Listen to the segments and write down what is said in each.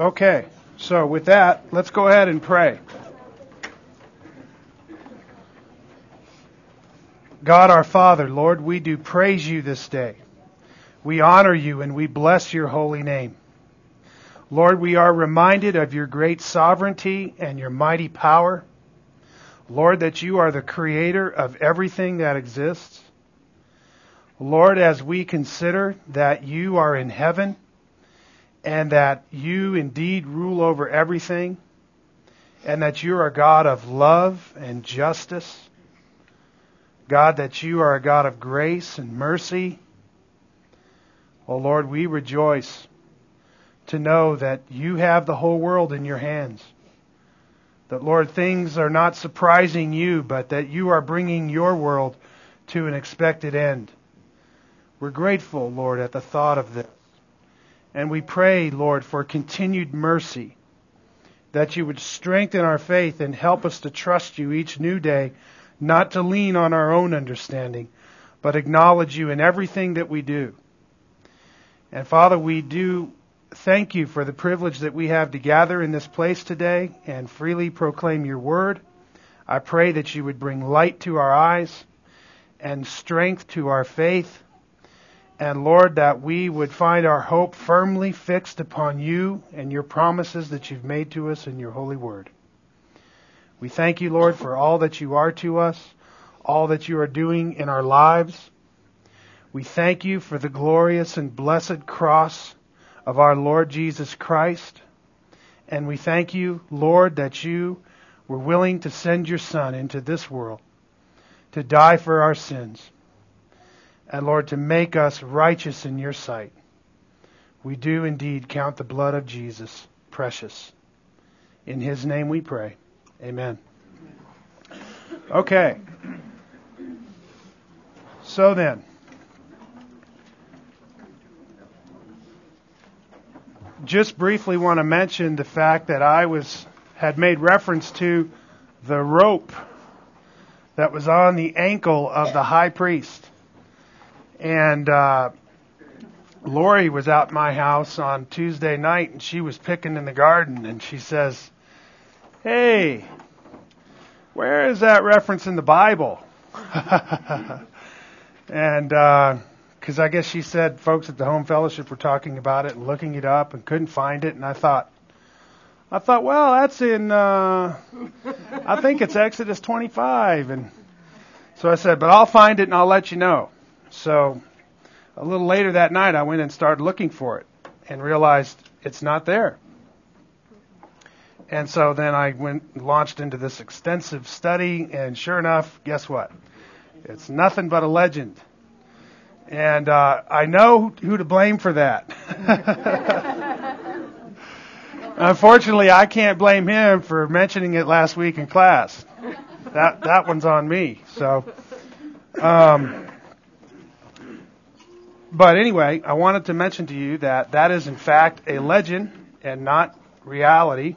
Okay, so with that, let's go ahead and pray. God our Father, Lord, we do praise you this day. We honor you and we bless your holy name. Lord, we are reminded of your great sovereignty and your mighty power. Lord, that you are the creator of everything that exists. Lord, as we consider that you are in heaven and that you indeed rule over everything and that you are a God of love and justice, God, that you are a God of grace and mercy. Oh Lord, we rejoice to know that you have the whole world in your hands. That, Lord, things are not surprising you, but that you are bringing your world to an expected end. We're grateful, Lord, at the thought of this. And we pray, Lord, for continued mercy, that you would strengthen our faith and help us to trust you each new day, not to lean on our own understanding, but acknowledge you in everything that we do. And Father, we do thank you for the privilege that we have to gather in this place today and freely proclaim your word. I pray that you would bring light to our eyes and strength to our faith. And Lord, that we would find our hope firmly fixed upon you and your promises that you've made to us in your holy word. We thank you, Lord, for all that you are to us, all that you are doing in our lives. We thank you for the glorious and blessed cross of our Lord Jesus Christ. And we thank you, Lord, that you were willing to send your Son into this world to die for our sins. And Lord, to make us righteous in your sight. We do indeed count the blood of Jesus precious. In his name we pray. Amen. Okay. So then, just briefly want to mention the fact that I was had made reference to the rope that was on the ankle of the high priest. And uh, Lori was out my house on Tuesday night, and she was picking in the garden, and she says, "Hey, where is that reference in the Bible?" and uh, because I guess she said folks at the home fellowship were talking about it and looking it up and couldn't find it, and I thought, I thought, well, that's in, uh, I think it's Exodus 25, and so I said, but I'll find it and I'll let you know. So a little later that night, I went and started looking for it and realized it's not there. And so then I went launched into this extensive study, and sure enough, guess what? It's nothing but a legend. And uh, I know who to blame for that. Unfortunately, I can't blame him for mentioning it last week in class. That that one's on me. So, um, but anyway, I wanted to mention to you that that is in fact a legend and not reality.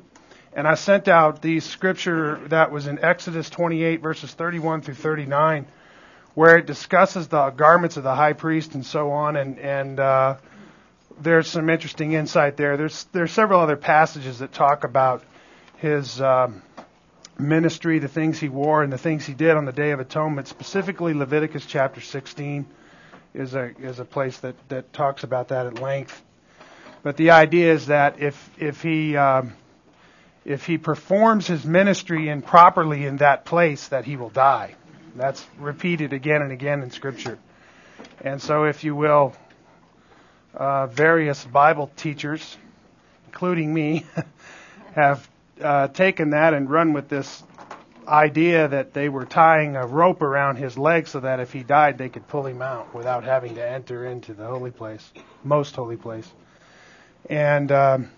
And I sent out the scripture that was in Exodus 28 verses 31 through 39 where it discusses the garments of the high priest and so on, and and uh, there's some interesting insight there. There's there's several other passages that talk about his um, ministry, the things he wore, and the things he did on the Day of Atonement. Specifically, Leviticus chapter 16 is a is a place that that talks about that at length. But the idea is that if if he um, if he performs his ministry improperly in that place, that he will die. That's repeated again and again in Scripture. And so, if you will, uh, various Bible teachers, including me, have uh, taken that and run with this idea that they were tying a rope around his leg so that if he died, they could pull him out without having to enter into the holy place, most holy place. And um,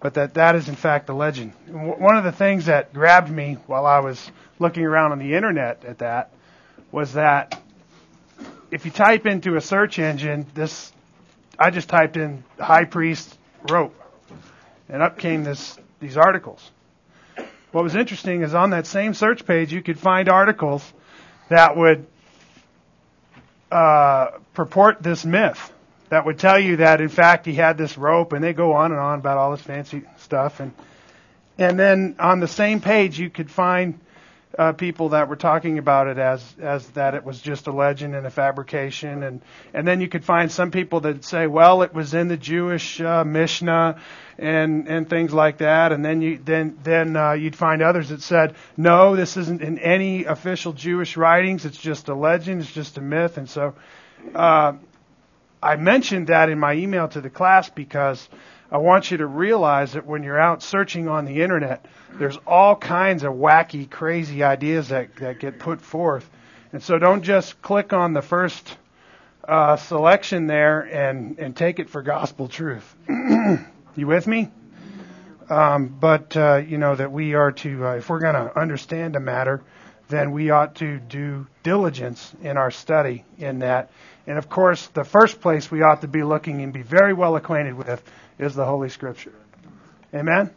but that that is in fact a legend. One of the things that grabbed me while I was looking around on the internet at that was that if you type into a search engine, this, I just typed in high priest rope, and up came this these articles. What was interesting is on that same search page you could find articles that would uh, purport this myth that would tell you that in fact he had this rope and they go on and on about all this fancy stuff. And and then on the same page you could find uh, people that were talking about it as as that it was just a legend and a fabrication, and and then you could find some people that say, well, it was in the Jewish uh, Mishnah, and and things like that, and then you then then uh, you'd find others that said, no, this isn't in any official Jewish writings. It's just a legend. It's just a myth, and so. Uh, I mentioned that in my email to the class because I want you to realize that when you're out searching on the internet, there's all kinds of wacky, crazy ideas that, that get put forth. And so don't just click on the first uh, selection there and, and take it for gospel truth. you with me? Um, but, uh, you know, that we are to, uh, if we're going to understand a matter, then we ought to do diligence in our study in that. And of course, the first place we ought to be looking and be very well acquainted with is the Holy Scripture. Amen?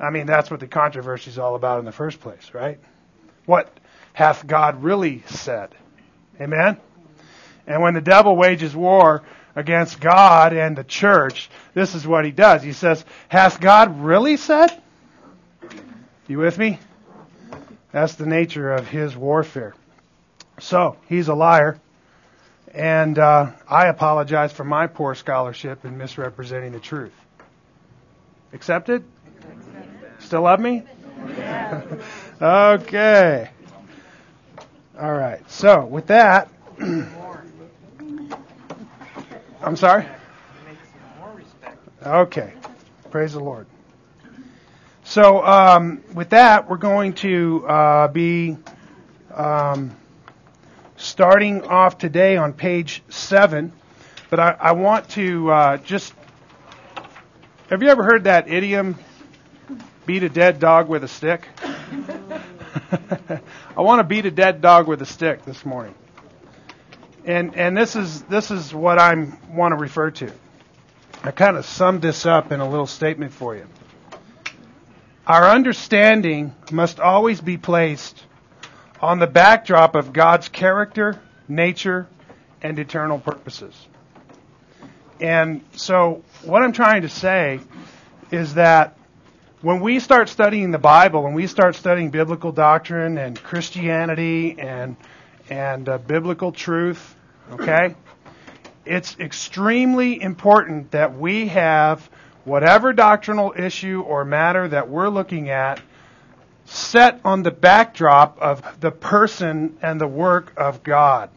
I mean, that's what the controversy is all about in the first place, right? What hath God really said? Amen? And when the devil wages war against God and the church, this is what he does. He says, Hath God really said? You with me? That's the nature of his warfare. So, he's a liar. And uh, I apologize for my poor scholarship in misrepresenting the truth. Accepted? Still love me? okay. All right. So, with that, I'm sorry? Okay. Praise the Lord. So, um, with that, we're going to uh, be um, starting off today on page seven. But I, I want to uh, just. Have you ever heard that idiom? Beat a dead dog with a stick. I want to beat a dead dog with a stick this morning. And and this is this is what I want to refer to. I kind of summed this up in a little statement for you. Our understanding must always be placed on the backdrop of God's character, nature, and eternal purposes. And so, what I'm trying to say is that when we start studying the Bible, when we start studying biblical doctrine and Christianity and and uh, biblical truth, okay, it's extremely important that we have whatever doctrinal issue or matter that we're looking at set on the backdrop of the person and the work of God.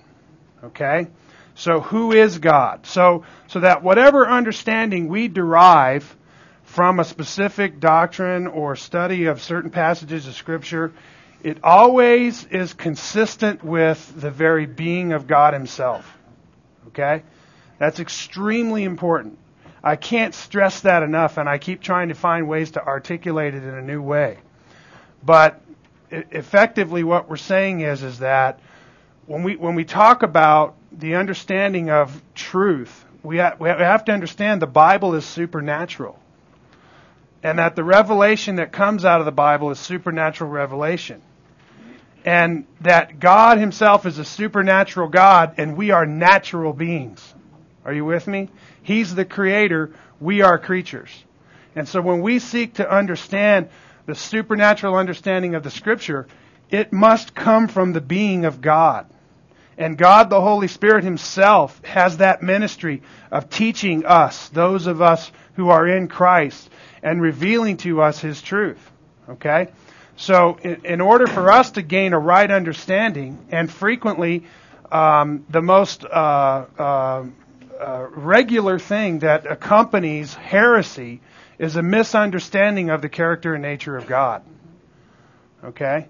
Okay? So who is God? So, so that whatever understanding we derive from a specific doctrine or study of certain passages of scripture, it always is consistent with the very being of God himself. Okay? That's extremely important. I can't stress that enough and I keep trying to find ways to articulate it in a new way. But effectively, what we're saying is is that when we when we talk about the understanding of truth, we ha- we have to understand the Bible is supernatural, and that the revelation that comes out of the Bible is supernatural revelation, and that God Himself is a supernatural God, and we are natural beings. Are you with me? He's the Creator. We are creatures. And so when we seek to understand the supernatural understanding of the Scripture, it must come from the being of God. And God, the Holy Spirit Himself, has that ministry of teaching us, those of us who are in Christ, and revealing to us His truth. Okay? So, in, order for us to gain a right understanding, and frequently um, the most uh, uh, uh, regular thing that accompanies heresy is a misunderstanding of the character and nature of God. Okay?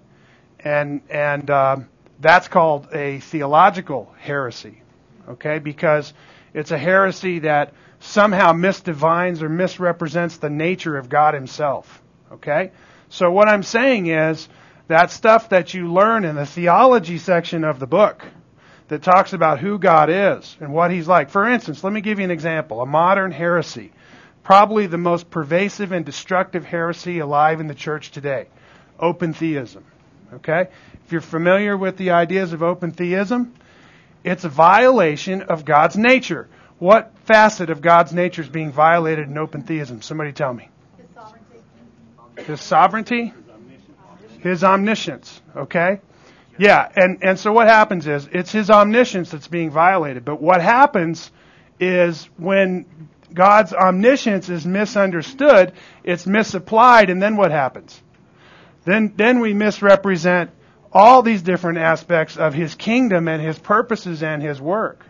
And, and uh, that's called a theological heresy. Okay? Because it's a heresy that somehow misdivines or misrepresents the nature of God Himself. Okay? So what I'm saying is that stuff that you learn in the theology section of the book that talks about who God is and what He's like. For instance, let me give you an example. A modern heresy probably the most pervasive and destructive heresy alive in the church today open theism. Okay? If you're familiar with the ideas of open theism, it's a violation of God's nature. what facet of God's nature is being violated in open theism? Somebody tell me. His sovereignty. His sovereignty? His omniscience. Okay? Yeah, and, and so what happens is, it's his omniscience that's being violated. But what happens is when God's omniscience is misunderstood, it's misapplied, and then what happens? Then, then we misrepresent all these different aspects of his kingdom and his purposes and his work,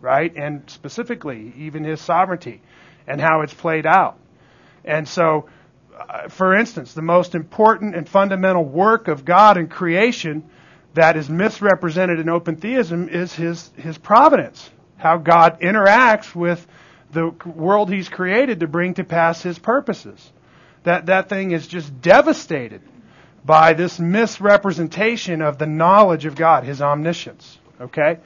right? And specifically, even his sovereignty and how it's played out. And so, uh, for instance, the most important and fundamental work of God in creation that is misrepresented in open theism is his, his providence. How God interacts with the world he's created to bring to pass his purposes. That, that thing is just devastated by this misrepresentation of the knowledge of God, his omniscience. Okay?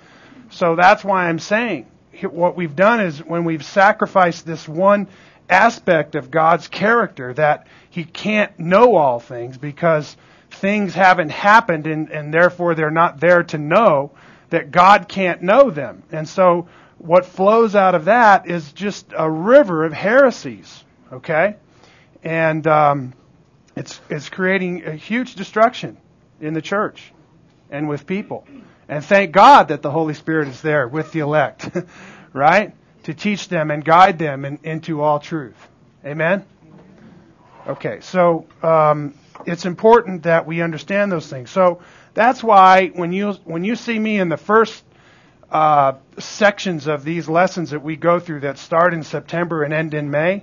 So that's why I'm saying what we've done is when we've sacrificed this one aspect of God's character that he can't know all things because things haven't happened and, and therefore they're not there to know that God can't know them. And so what flows out of that is just a river of heresies. Okay? And um, it's, it's creating a huge destruction in the church and with people. And thank God that the Holy Spirit is there with the elect, right? To teach them and guide them in, into all truth. Amen? Okay, so um, it's important that we understand those things. So that's why when you when you see me in the first uh, sections of these lessons that we go through that start in September and end in May,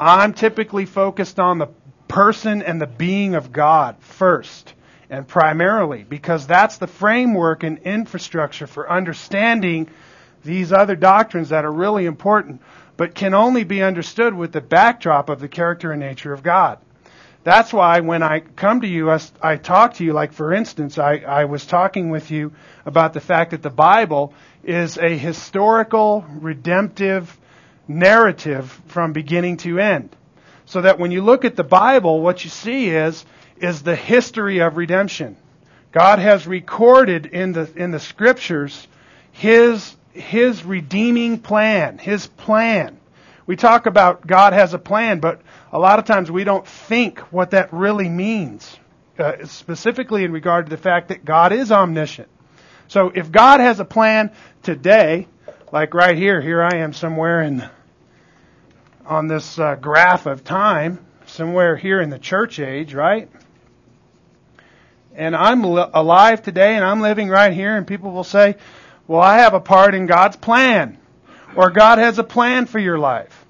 I'm typically focused on the person and the being of God first and primarily because that's the framework and infrastructure for understanding these other doctrines that are really important but can only be understood with the backdrop of the character and nature of God. That's why when I come to you, I, I talk to you, like for instance, I, I was talking with you about the fact that the Bible is a historical, redemptive narrative from beginning to end. So that when you look at the Bible, what you see is, is the history of redemption. God has recorded in the, in the scriptures His, His redeeming plan, His plan. We talk about God has a plan, but a lot of times we don't think what that really means, uh, specifically in regard to the fact that God is omniscient. So if God has a plan today, like right here, here I am somewhere in on this uh, graph of time, somewhere here in the church age, right? And I'm li- alive today and I'm living right here, and people will say, Well, I have a part in God's plan, or God has a plan for your life.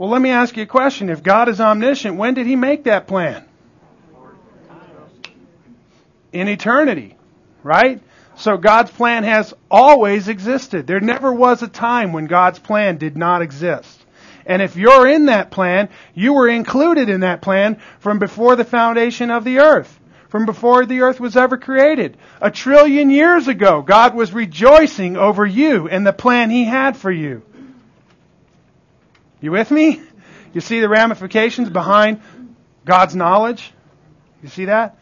Well, let me ask you a question. If God is omniscient, when did He make that plan? In eternity, right? So God's plan has always existed. There never was a time when God's plan did not exist. And if you're in that plan, you were included in that plan from before the foundation of the earth. From before the earth was ever created. A trillion years ago, God was rejoicing over you and the plan He had for you. You with me? You see the ramifications behind God's knowledge? You see that?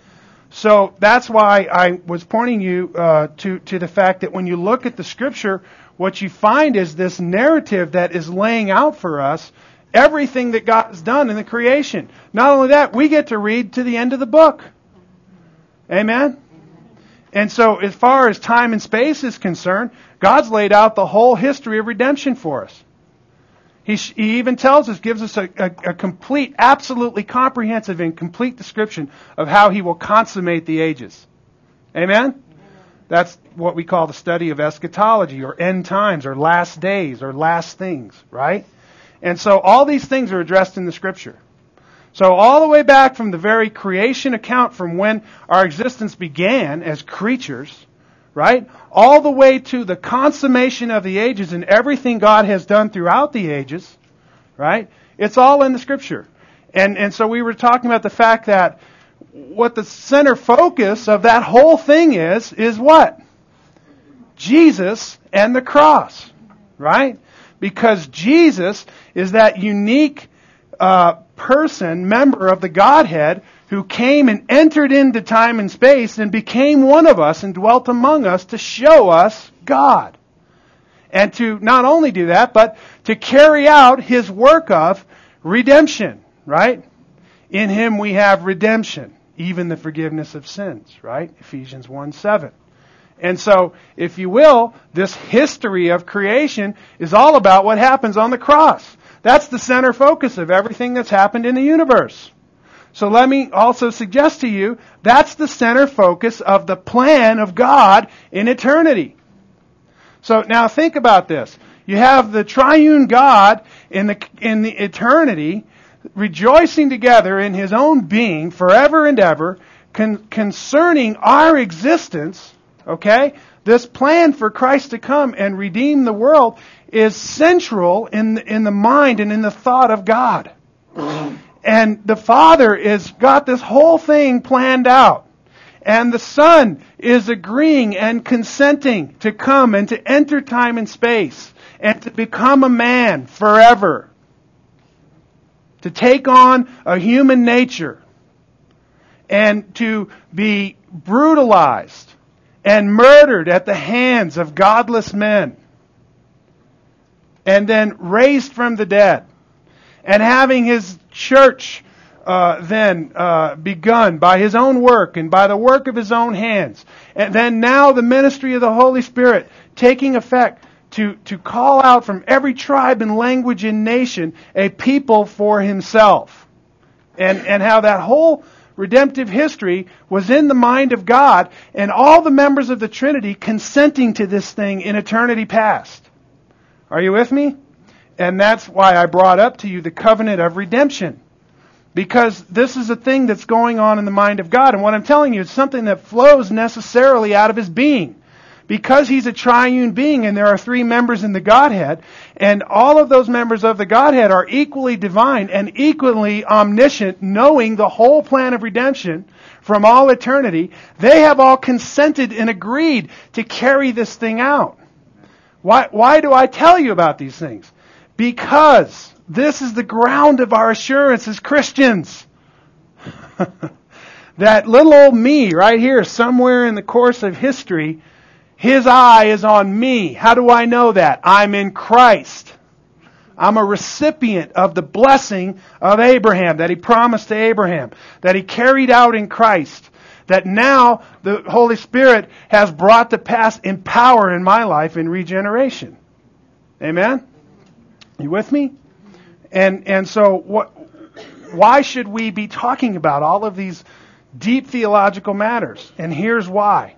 So that's why I was pointing you uh, to to the fact that when you look at the Scripture, what you find is this narrative that is laying out for us everything that God has done in the creation. Not only that, we get to read to the end of the book. Amen? And so, as far as time and space is concerned, God's laid out the whole history of redemption for us. He, he even tells us, gives us a, a, a complete, absolutely comprehensive and complete description of how He will consummate the ages. Amen? That's what we call the study of eschatology or end times or last days or last things, right? And so all these things are addressed in the scripture. So all the way back from the very creation account from when our existence began as creatures, right? All the way to the consummation of the ages and everything God has done throughout the ages, right? It's all in the scripture. And, and so we were talking about the fact that what the center focus of that whole thing is, is what? Jesus and the cross. Right? Because Jesus is that unique uh, person, member of the Godhead, who came and entered into time and space and became one of us and dwelt among us to show us God. And to not only do that, but to carry out his work of redemption, right? In him we have redemption, even the forgiveness of sins, right? Ephesians 1 7. And so, if you will, this history of creation is all about what happens on the cross. That's the center focus of everything that's happened in the universe. So let me also suggest to you that's the center focus of the plan of God in eternity. So now think about this. You have the triune God in the, in the eternity rejoicing together in his own being forever and ever con- concerning our existence, okay? This plan for Christ to come and redeem the world is central in the, in the mind and in the thought of God. And the Father is got this whole thing planned out. And the Son is agreeing and consenting to come and to enter time and space and to become a man forever. To take on a human nature and to be brutalized and murdered at the hands of godless men and then raised from the dead and having his church uh, then uh, begun by his own work and by the work of his own hands. And then now the ministry of the Holy Spirit taking effect to, to call out from every tribe and language and nation a people for himself. And, and how that whole redemptive history was in the mind of God and all the members of the Trinity consenting to this thing in eternity past. Are you with me? And that's why I brought up to you the covenant of redemption. Because this is a thing that's going on in the mind of God. And what I'm telling you is something that flows necessarily out of his being. Because he's a triune being and there are three members in the Godhead, and all of those members of the Godhead are equally divine and equally omniscient, knowing the whole plan of redemption from all eternity, they have all consented and agreed to carry this thing out. Why, why do I tell you about these things? Because this is the ground of our assurance as Christians. that little old me right here, somewhere in the course of history, his eye is on me. How do I know that? I'm in Christ. I'm a recipient of the blessing of Abraham that he promised to Abraham, that he carried out in Christ, that now the Holy Spirit has brought to pass in power in my life in regeneration. Amen? You with me? And, and so what, why should we be talking about all of these deep theological matters? And here's why.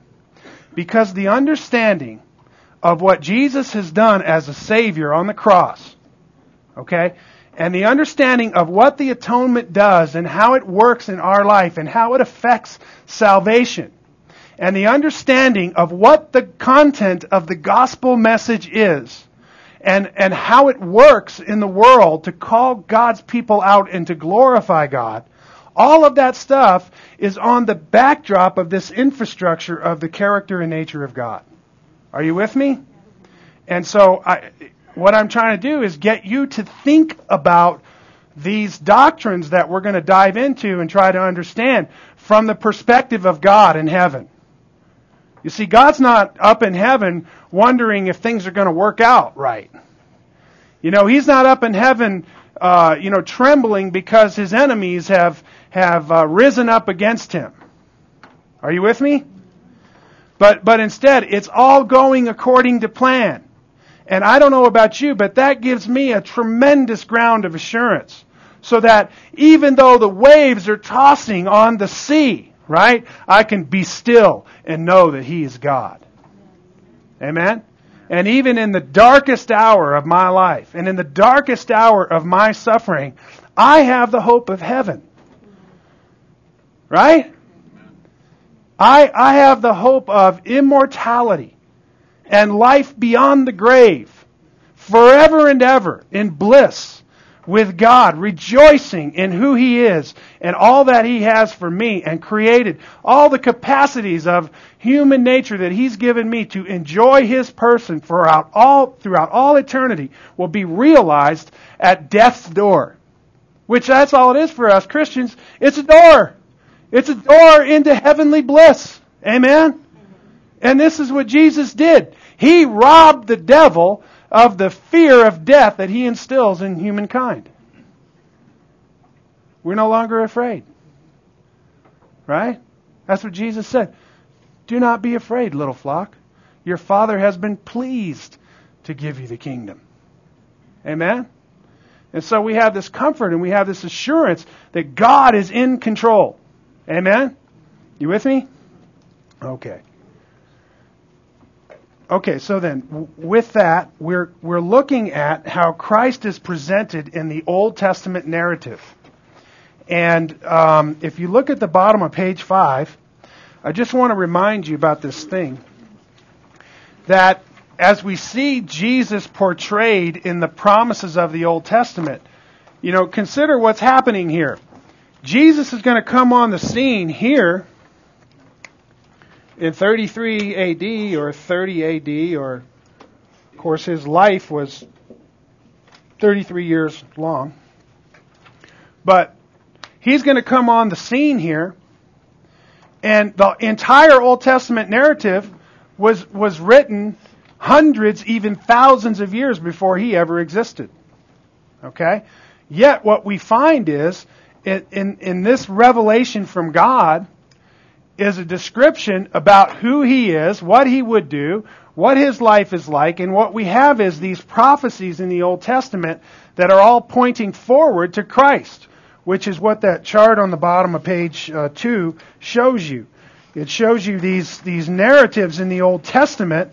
Because the understanding of what Jesus has done as a Savior on the cross, okay, and the understanding of what the atonement does and how it works in our life and how it affects salvation, and the understanding of what the content of the gospel message is, and, and how it works in the world to call God's people out and to glorify God, all of that stuff is on the backdrop of this infrastructure of the character and nature of God. Are you with me? And so I, what I'm trying to do is get you to think about these doctrines that we're going to dive into and try to understand from the perspective of God in heaven. You see, God's not up in heaven wondering if things are going to work out right. You know, He's not up in heaven, uh, you know, trembling because His enemies have, have uh, risen up against Him. Are you with me? But, but instead, it's all going according to plan. And I don't know about you, but that gives me a tremendous ground of assurance. So that even though the waves are tossing on the sea, right? I can be still and know that He is God. Amen? And even in the darkest hour of my life and in the darkest hour of my suffering, I have the hope of heaven. Right? I, I have the hope of immortality and life beyond the grave, forever and ever in bliss with God, rejoicing in who He is and all that He has for me and created all the capacities of human nature that He's given me to enjoy His person throughout all, throughout all eternity will be realized at death's door. Which that's all it is for us Christians. It's a door. It's a door into heavenly bliss. Amen? And this is what Jesus did. He robbed the devil of the fear of death that he instills in humankind. We're no longer afraid. Right? That's what Jesus said. Do not be afraid, little flock. Your Father has been pleased to give you the kingdom. Amen? And so we have this comfort and we have this assurance that God is in control. Amen? You with me? Okay. Okay, so then, with that, we're, we're looking at how Christ is presented in the Old Testament narrative. And um, if you look at the bottom of page 5, I just want to remind you about this thing. That as we see Jesus portrayed in the promises of the Old Testament, you know, consider what's happening here. Jesus is going to come on the scene here in 33 AD or 30 AD, or of course his life was 33 years long. But he's going to come on the scene here, and the entire Old Testament narrative was was written hundreds, even thousands of years before he ever existed. Okay? Yet what we find is in, in, in this revelation from God, is a description about who he is, what he would do, what his life is like, and what we have is these prophecies in the Old Testament that are all pointing forward to Christ, which is what that chart on the bottom of page uh, 2 shows you. It shows you these, these narratives in the Old Testament,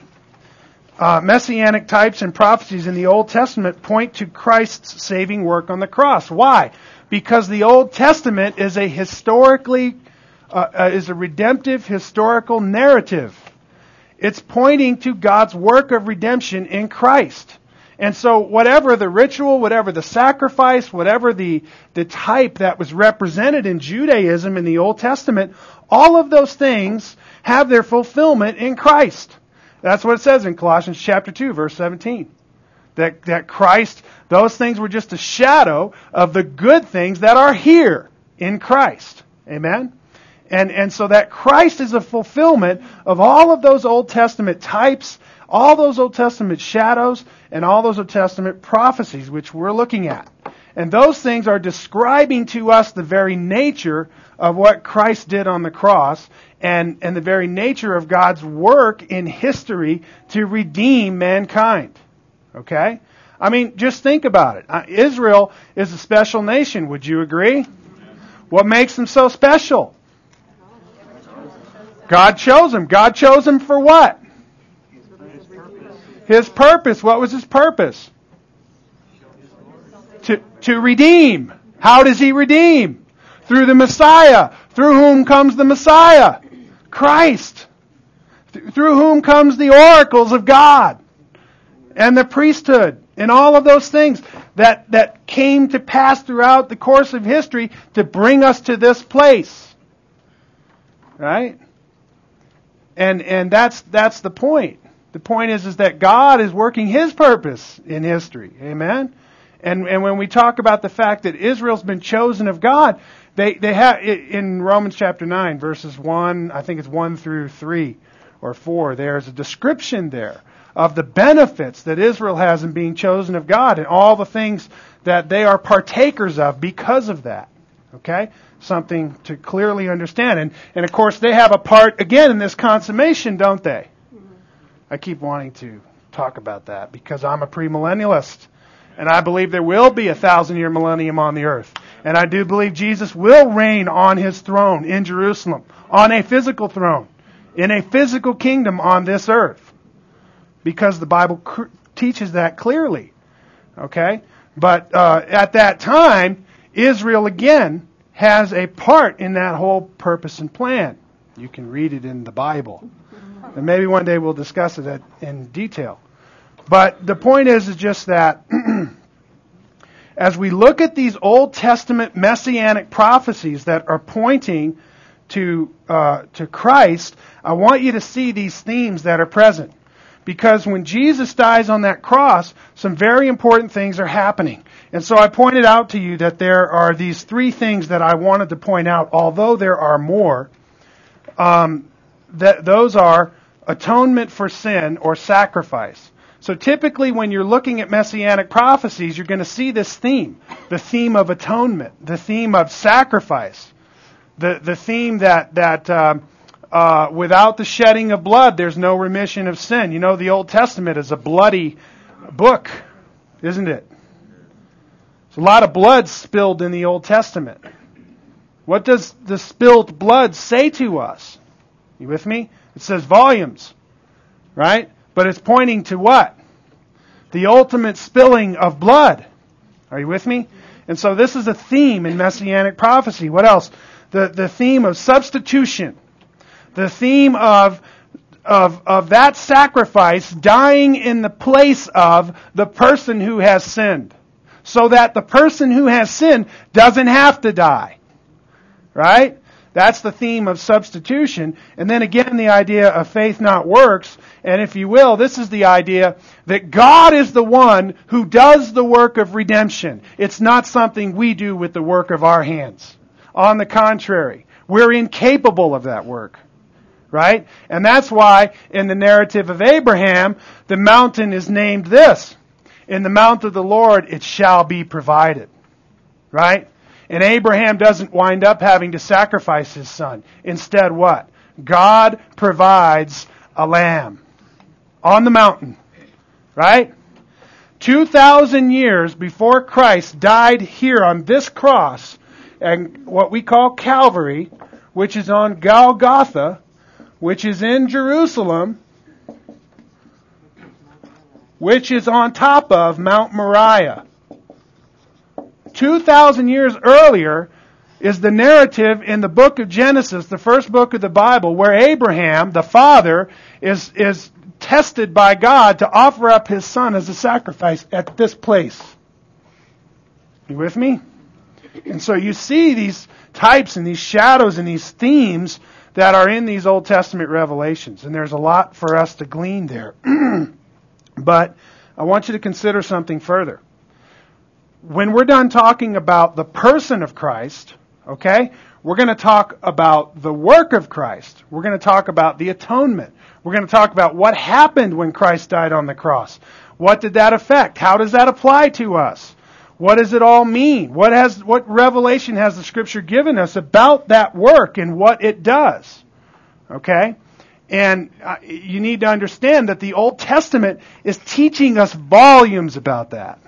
uh, messianic types and prophecies in the Old Testament point to Christ's saving work on the cross. Why? Because the Old Testament is a historically uh, uh, is a redemptive historical narrative. It's pointing to God's work of redemption in Christ. And so whatever the ritual, whatever the sacrifice, whatever the, the type that was represented in Judaism in the Old Testament, all of those things have their fulfillment in Christ. That's what it says in Colossians chapter 2 verse 17. That, that Christ, those things were just a shadow of the good things that are here in Christ. Amen? And, and so that Christ is a fulfillment of all of those Old Testament types, all those Old Testament shadows, and all those Old Testament prophecies which we're looking at. And those things are describing to us the very nature of what Christ did on the cross and, and the very nature of God's work in history to redeem mankind. Okay? I mean, just think about it. Uh, Israel is a special nation. Would you agree? What makes them so special? God chose him. God chose him for what? His purpose. What was his purpose? To, to redeem. How does he redeem? Through the Messiah. Through whom comes the Messiah? Christ. Through whom comes the oracles of God and the priesthood and all of those things that, that came to pass throughout the course of history to bring us to this place. Right? And, and that's, that's the point. The point is, is that God is working His purpose in history. Amen? And, and when we talk about the fact that Israel's been chosen of God, they, they have, in Romans chapter 9, verses 1, I think it's 1 through 3 or 4, there's a description there of the benefits that Israel has in being chosen of God and all the things that they are partakers of because of that. Okay? Something to clearly understand. And, and of course, they have a part, again, in this consummation, don't they? I keep wanting to talk about that because I'm a premillennialist. And I believe there will be a thousand year millennium on the earth. And I do believe Jesus will reign on his throne in Jerusalem, on a physical throne, in a physical kingdom on this earth. Because the Bible cr- teaches that clearly. Okay? But uh, at that time, Israel again has a part in that whole purpose and plan. You can read it in the Bible. And maybe one day we'll discuss it in detail. But the point is, is just that as we look at these Old Testament messianic prophecies that are pointing to uh, to Christ, I want you to see these themes that are present. Because when Jesus dies on that cross, some very important things are happening. And so I pointed out to you that there are these three things that I wanted to point out, although there are more. Um, that those are atonement for sin or sacrifice. So typically when you're looking at messianic prophecies, you're going to see this theme. The theme of atonement, the theme of sacrifice, the, the theme that, that, um, uh, without the shedding of blood, there's no remission of sin. You know, the Old Testament is a bloody book, isn't it? A lot of blood spilled in the Old Testament. What does the spilled blood say to us? You with me? It says volumes, right? But it's pointing to what? The ultimate spilling of blood. Are you with me? And so this is a theme in messianic prophecy. What else? The, the theme of substitution. The theme of, of, of that sacrifice dying in the place of the person who has sinned. So that the person who has sinned doesn't have to die. Right? That's the theme of substitution. And then again, the idea of faith not works. And if you will, this is the idea that God is the one who does the work of redemption. It's not something we do with the work of our hands. On the contrary, we're incapable of that work. Right? And that's why in the narrative of Abraham, the mountain is named this. In the mount of the Lord it shall be provided. Right? And Abraham doesn't wind up having to sacrifice his son. Instead, what? God provides a lamb on the mountain. Right? 2,000 years before Christ died here on this cross, and what we call Calvary, which is on Golgotha, which is in Jerusalem, which is on top of Mount Moriah. 2,000 years earlier is the narrative in the book of Genesis, the first book of the Bible, where Abraham, the father, is, is tested by God to offer up his son as a sacrifice at this place. You with me? And so you see these types and these shadows and these themes that are in these Old Testament revelations. And there's a lot for us to glean there. but I want you to consider something further when we're done talking about the person of Christ, okay, we're going to talk about the work of Christ. We're going to talk about the atonement. We're going to talk about what happened when Christ died on the cross. What did that affect? How does that apply to us? What does it all mean? What has, what revelation has the scripture given us about that work and what it does? Okay? And uh, you need to understand that the Old Testament is teaching us volumes about that.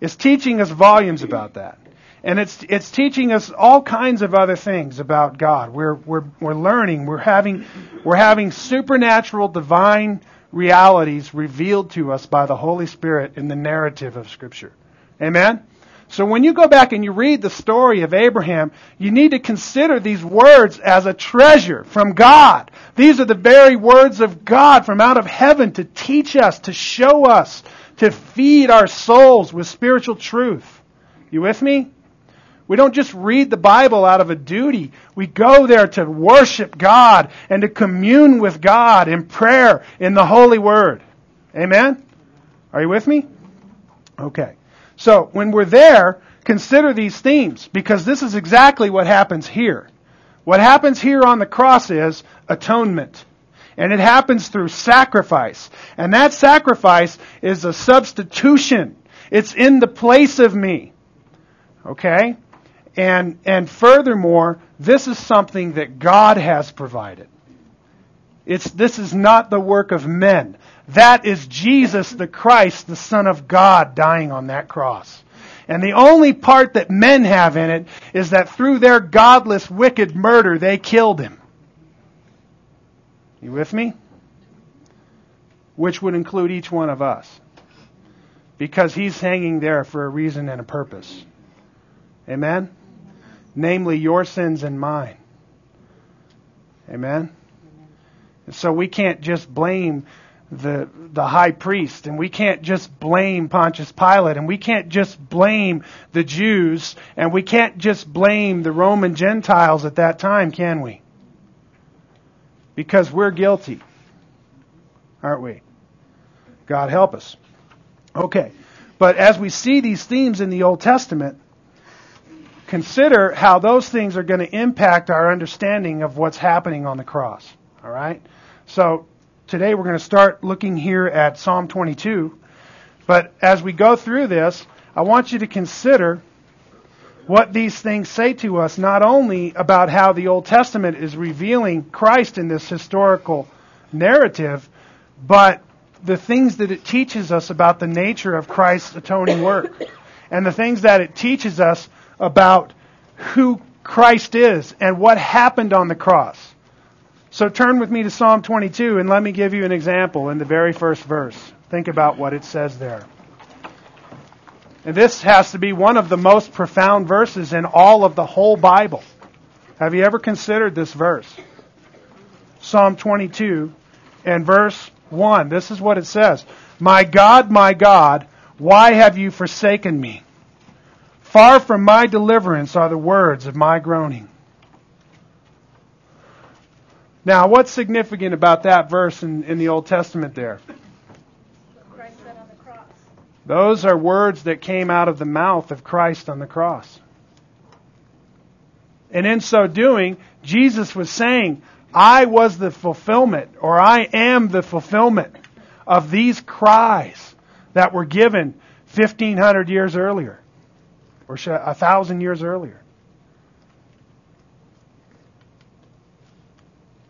It's teaching us volumes about that. And it's, it's teaching us all kinds of other things about God. We're, we're, we're learning, we're having, we're having supernatural divine realities revealed to us by the Holy Spirit in the narrative of Scripture. Amen? So when you go back and you read the story of Abraham, you need to consider these words as a treasure from God. These are the very words of God from out of heaven to teach us, to show us, to feed our souls with spiritual truth. You with me? We don't just read the Bible out of a duty. We go there to worship God and to commune with God in prayer in the Holy Word. Amen? Are you with me? Okay. So, when we're there, consider these themes because this is exactly what happens here. What happens here on the cross is atonement. And it happens through sacrifice. And that sacrifice is a substitution. It's in the place of me. Okay? And, and furthermore, this is something that God has provided. It's, this is not the work of men. That is Jesus the Christ, the Son of God, dying on that cross. And the only part that men have in it is that through their godless, wicked murder, they killed him. You with me? Which would include each one of us. Because he's hanging there for a reason and a purpose. Amen? Namely, your sins and mine. Amen? And so we can't just blame the, the high priest, and we can't just blame Pontius Pilate, and we can't just blame the Jews, and we can't just blame the Roman Gentiles at that time, can we? because we're guilty. Aren't we? God help us. Okay. But as we see these themes in the Old Testament, consider how those things are going to impact our understanding of what's happening on the cross. All right? So, today we're going to start looking here at Psalm 22. But as we go through this, I want you to consider what these things say to us, not only about how the Old Testament is revealing Christ in this historical narrative, but the things that it teaches us about the nature of Christ's atoning work, and the things that it teaches us about who Christ is and what happened on the cross. So turn with me to Psalm 22 and let me give you an example in the very first verse. Think about what it says there. And this has to be one of the most profound verses in all of the whole Bible. Have you ever considered this verse? Psalm 22 and verse 1. This is what it says. My God, my God, why have you forsaken me? Far from my deliverance are the words of my groaning. Now, what's significant about that verse in, in the Old Testament there? Those are words that came out of the mouth of Christ on the cross. And in so doing, Jesus was saying, I was the fulfillment, or I am the fulfillment of these cries that were given 1500 years earlier, or a thousand years earlier.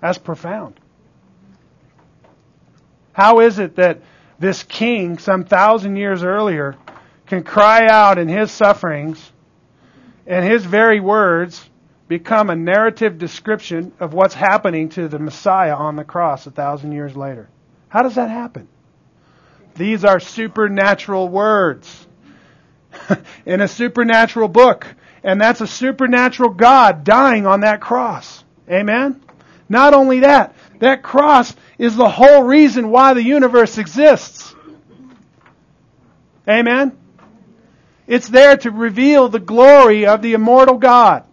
That's profound. How is it that this king, some thousand years earlier, can cry out in his sufferings and his very words become a narrative description of what's happening to the Messiah on the cross a thousand years later? How does that happen? These are supernatural words in a supernatural book. And that's a supernatural God dying on that cross. Amen? Not only that, that cross is the whole reason why the universe exists. Amen? It's there to reveal the glory of the immortal God.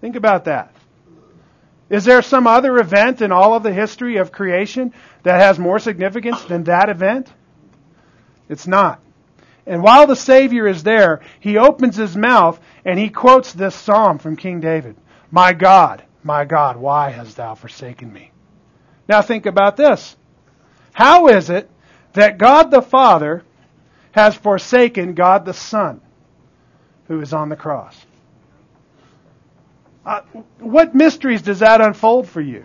Think about that. Is there some other event in all of the history of creation that has more significance than that event? It's not. And while the Savior is there, he opens his mouth and he quotes this psalm from King David. My God, my God, why hast thou forsaken me? Now think about this. How is it that God the Father has forsaken God the Son who is on the cross? Uh, what mysteries does that unfold for you?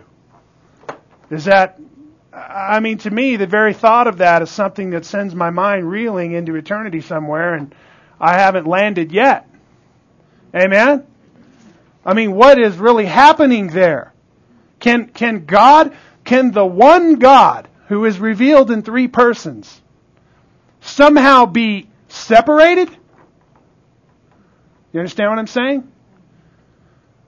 Is that, I mean, to me, the very thought of that is something that sends my mind reeling into eternity somewhere, and I haven't landed yet. Amen? I mean, what is really happening there? Can, can God, can the one God who is revealed in three persons somehow be separated? You understand what I'm saying?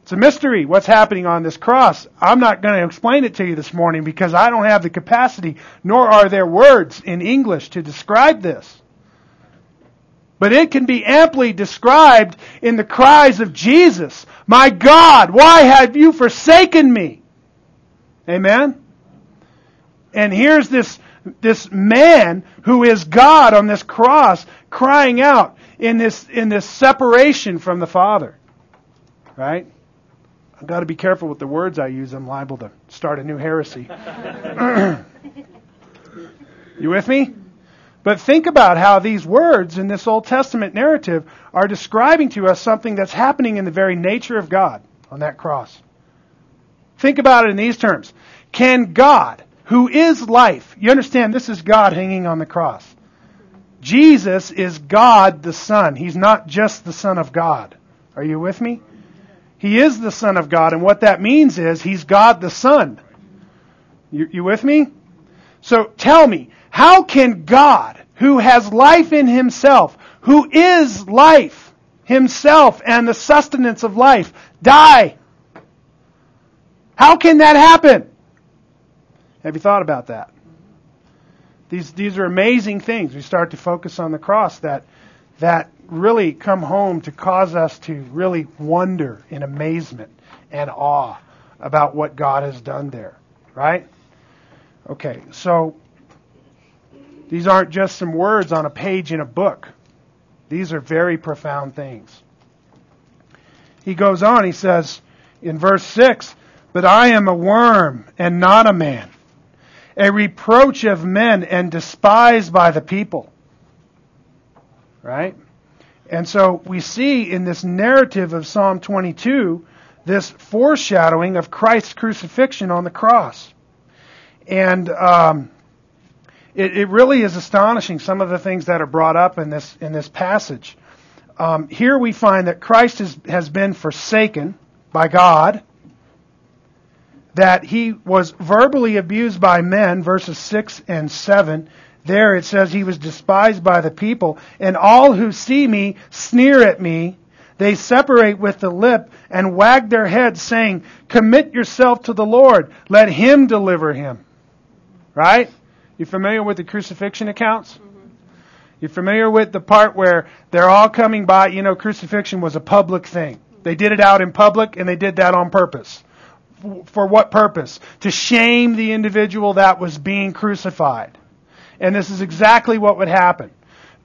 It's a mystery what's happening on this cross. I'm not going to explain it to you this morning because I don't have the capacity, nor are there words in English to describe this. But it can be amply described in the cries of Jesus. My God, why have you forsaken me? Amen? And here's this, this man who is God on this cross crying out in this, in this separation from the Father. Right? I've got to be careful with the words I use. I'm liable to start a new heresy. you with me? But think about how these words in this Old Testament narrative are describing to us something that's happening in the very nature of God on that cross. Think about it in these terms. Can God, who is life, you understand this is God hanging on the cross. Jesus is God the Son. He's not just the Son of God. Are you with me? He is the Son of God, and what that means is He's God the Son. You, you with me? So tell me, how can God, who has life in himself, who is life himself and the sustenance of life, die? How can that happen? Have you thought about that? These, these are amazing things. We start to focus on the cross that, that really come home to cause us to really wonder in amazement and awe about what God has done there. Right? Okay, so these aren't just some words on a page in a book. These are very profound things. He goes on, he says in verse 6, But I am a worm and not a man, a reproach of men and despised by the people. Right? And so we see in this narrative of Psalm 22 this foreshadowing of Christ's crucifixion on the cross. And um, it, it, really is astonishing some of the things that are brought up in this in this passage. Um, here we find that Christ has, has been forsaken by God, that he was verbally abused by men, verses 6 and 7. There it says he was despised by the people, and all who see me sneer at me. They separate with the lip and wag their heads, saying, Commit yourself to the Lord. Let him deliver him. Right? You familiar with the crucifixion accounts? You familiar with the part where they're all coming by? You know, crucifixion was a public thing. They did it out in public, and they did that on purpose. For what purpose? To shame the individual that was being crucified. And this is exactly what would happen.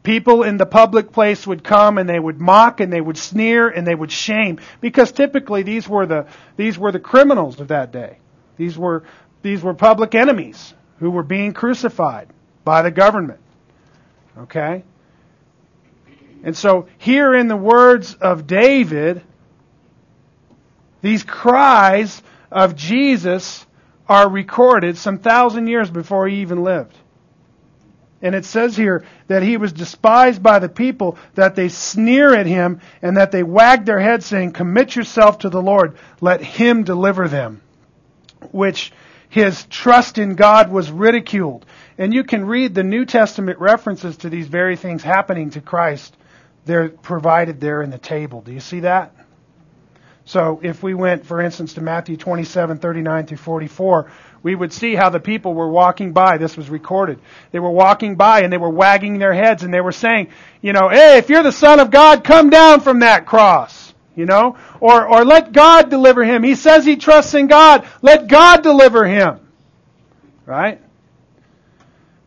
People in the public place would come and they would mock and they would sneer and they would shame because typically these were the these were the criminals of that day. These were these were public enemies who were being crucified by the government. Okay? And so here in the words of David, these cries of Jesus are recorded some thousand years before he even lived. And it says here that he was despised by the people, that they sneer at him, and that they wag their heads, saying, Commit yourself to the Lord, let him deliver them. Which his trust in God was ridiculed. And you can read the New Testament references to these very things happening to Christ. They're provided there in the table. Do you see that? So if we went, for instance, to Matthew 27, 39 through 44, we would see how the people were walking by. This was recorded. They were walking by and they were wagging their heads and they were saying, you know, hey, if you're the Son of God, come down from that cross. You know? Or, or let God deliver him. He says he trusts in God. Let God deliver him. Right?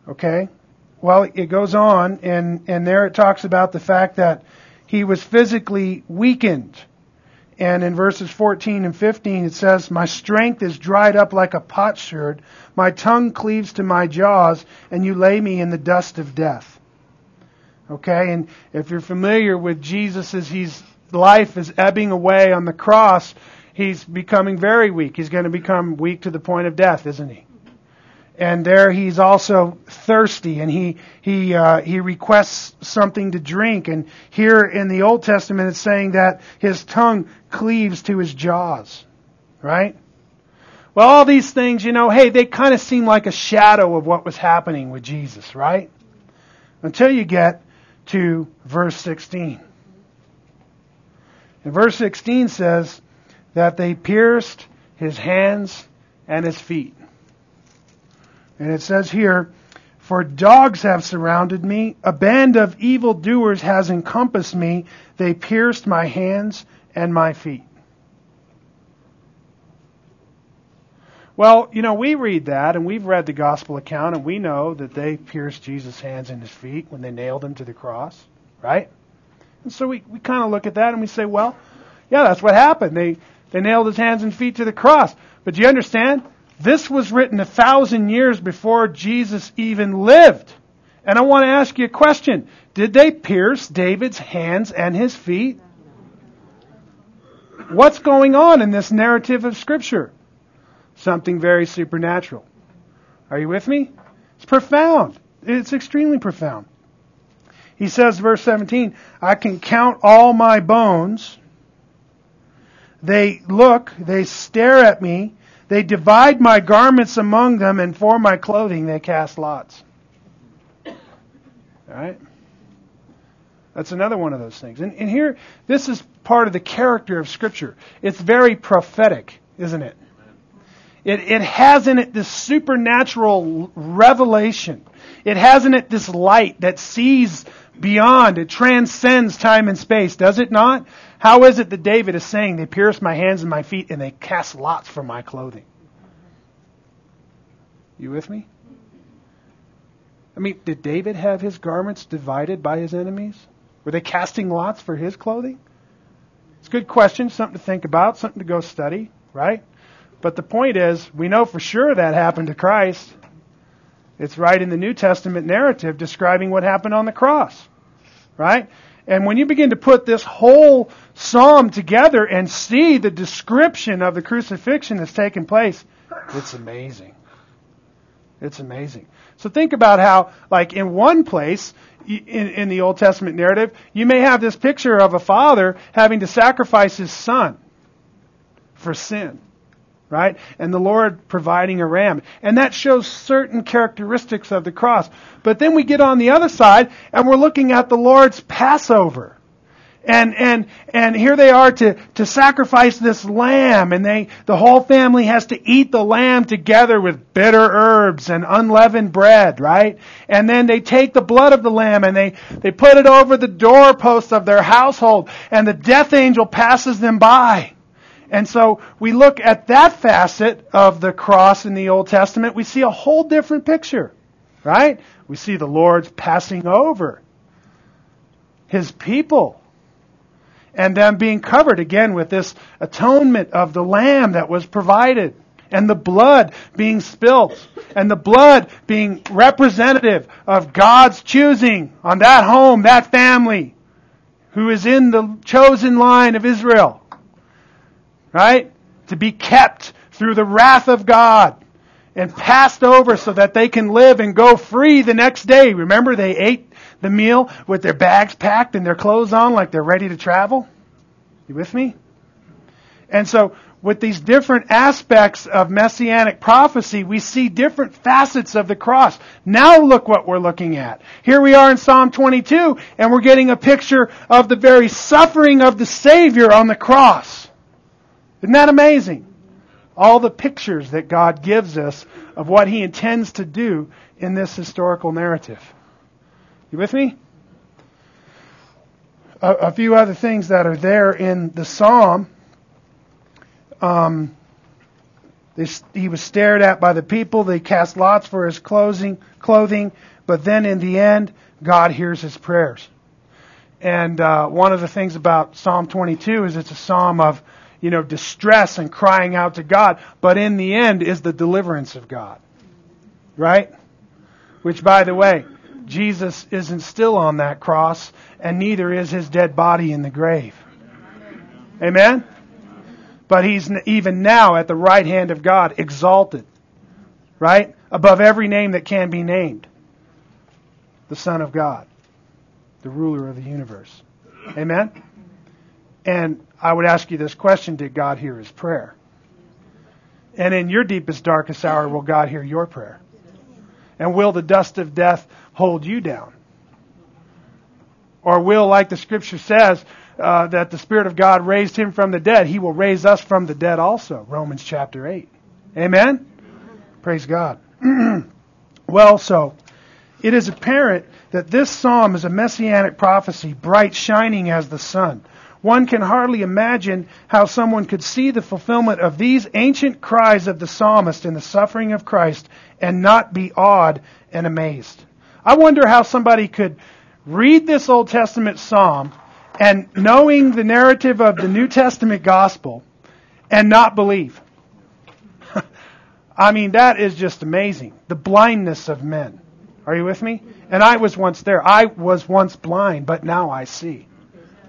Okay? Well, it goes on and, and there it talks about the fact that he was physically weakened and in verses 14 and 15 it says, My strength is dried up like a potsherd, my tongue cleaves to my jaws, and you lay me in the dust of death. Okay, and if you're familiar with Jesus as he's life is ebbing away on the cross, he's becoming very weak. He's going to become weak to the point of death, isn't he? and there he's also thirsty and he he uh, he requests something to drink and here in the old testament it's saying that his tongue cleaves to his jaws right well all these things you know hey they kind of seem like a shadow of what was happening with jesus right until you get to verse 16 and verse 16 says that they pierced his hands and his feet and it says here, For dogs have surrounded me, a band of evil doers has encompassed me, they pierced my hands and my feet. Well, you know, we read that and we've read the gospel account and we know that they pierced Jesus' hands and his feet when they nailed him to the cross, right? And so we, we kind of look at that and we say, well, yeah, that's what happened. They, they nailed his hands and feet to the cross. But do you understand? This was written a thousand years before Jesus even lived. And I want to ask you a question. Did they pierce David's hands and his feet? What's going on in this narrative of Scripture? Something very supernatural. Are you with me? It's profound. It's extremely profound. He says, verse 17, I can count all my bones. They look, they stare at me, they divide my garments among them, and for my clothing they cast lots. All right? That's another one of those things. And, and here, this is part of the character of Scripture. It's very prophetic, isn't it? It, it has in it this supernatural revelation. It has in it this light that sees beyond, it transcends time and space, does it not? How is it that David is saying, They pierced my hands and my feet and they cast lots for my clothing? You with me? I mean, did David have his garments divided by his enemies? Were they casting lots for his clothing? It's a good question, something to think about, something to go study, right? But the point is, we know for sure that happened to Christ. It's right in the New Testament narrative describing what happened on the cross. Right? And when you begin to put this whole psalm together and see the description of the crucifixion that's taken place, it's amazing. It's amazing. So think about how, like in one place, in, in the Old Testament narrative, you may have this picture of a father having to sacrifice his son for sin right? And the Lord providing a ram. And that shows certain characteristics of the cross. But then we get on the other side and we're looking at the Lord's Passover. And, and, and here they are to, to sacrifice this lamb and they, the whole family has to eat the lamb together with bitter herbs and unleavened bread, right? And then they take the blood of the lamb and they, they put it over the doorposts of their household and the death angel passes them by. And so we look at that facet of the cross in the Old Testament, we see a whole different picture, right? We see the Lord's passing over his people and them being covered again with this atonement of the lamb that was provided and the blood being spilt and the blood being representative of God's choosing on that home, that family who is in the chosen line of Israel right? To be kept through the wrath of God and passed over so that they can live and go free the next day. Remember, they ate the meal with their bags packed and their clothes on like they're ready to travel? You with me? And so, with these different aspects of messianic prophecy, we see different facets of the cross. Now look what we're looking at. Here we are in Psalm 22, and we're getting a picture of the very suffering of the Savior on the cross. Isn't that amazing? All the pictures that God gives us of what He intends to do in this historical narrative. You with me? A, a few other things that are there in the psalm. Um, they, he was stared at by the people. They cast lots for his clothing, clothing, but then in the end, God hears his prayers. And uh, one of the things about Psalm 22 is it's a psalm of you know, distress and crying out to God, but in the end is the deliverance of God. Right? Which, by the way, Jesus isn't still on that cross, and neither is his dead body in the grave. Amen? But he's even now at the right hand of God, exalted. Right? Above every name that can be named. The Son of God. The ruler of the universe. Amen? And I would ask you this question Did God hear his prayer? And in your deepest, darkest hour, will God hear your prayer? And will the dust of death hold you down? Or will, like the scripture says, uh, that the Spirit of God raised him from the dead, he will raise us from the dead also. Romans chapter 8. Amen? Praise God. well, so, it is apparent that this psalm is a messianic prophecy, bright shining as the sun. One can hardly imagine how someone could see the fulfillment of these ancient cries of the psalmist in the suffering of Christ and not be awed and amazed. I wonder how somebody could read this Old Testament psalm and knowing the narrative of the New Testament gospel and not believe. I mean, that is just amazing. The blindness of men. Are you with me? And I was once there. I was once blind, but now I see.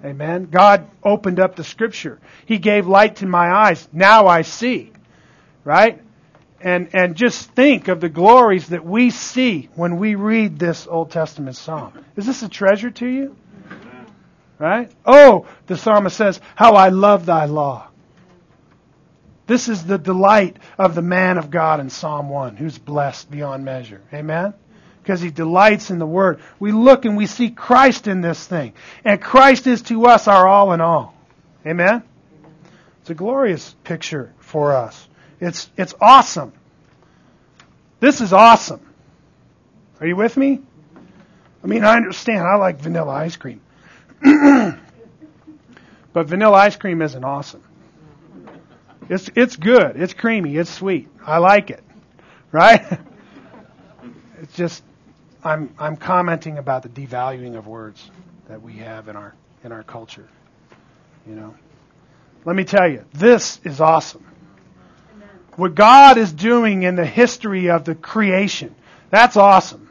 Amen. God opened up the scripture. He gave light to my eyes. Now I see. Right? And, and just think of the glories that we see when we read this Old Testament psalm. Is this a treasure to you? Right? Oh, the psalmist says, How I love thy law. This is the delight of the man of God in Psalm 1, who's blessed beyond measure. Amen? Because he delights in the word. We look and we see Christ in this thing. And Christ is to us our all in all. Amen? It's a glorious picture for us. It's, it's awesome. This is awesome. Are you with me? I mean, I understand. I like vanilla ice cream. but vanilla ice cream isn't awesome. It's, it's good. It's creamy. It's sweet. I like it. Right? It's just, I'm, I'm commenting about the devaluing of words that we have in our, in our culture. You know, let me tell you, this is awesome. what God is doing in the history of the creation. That's awesome.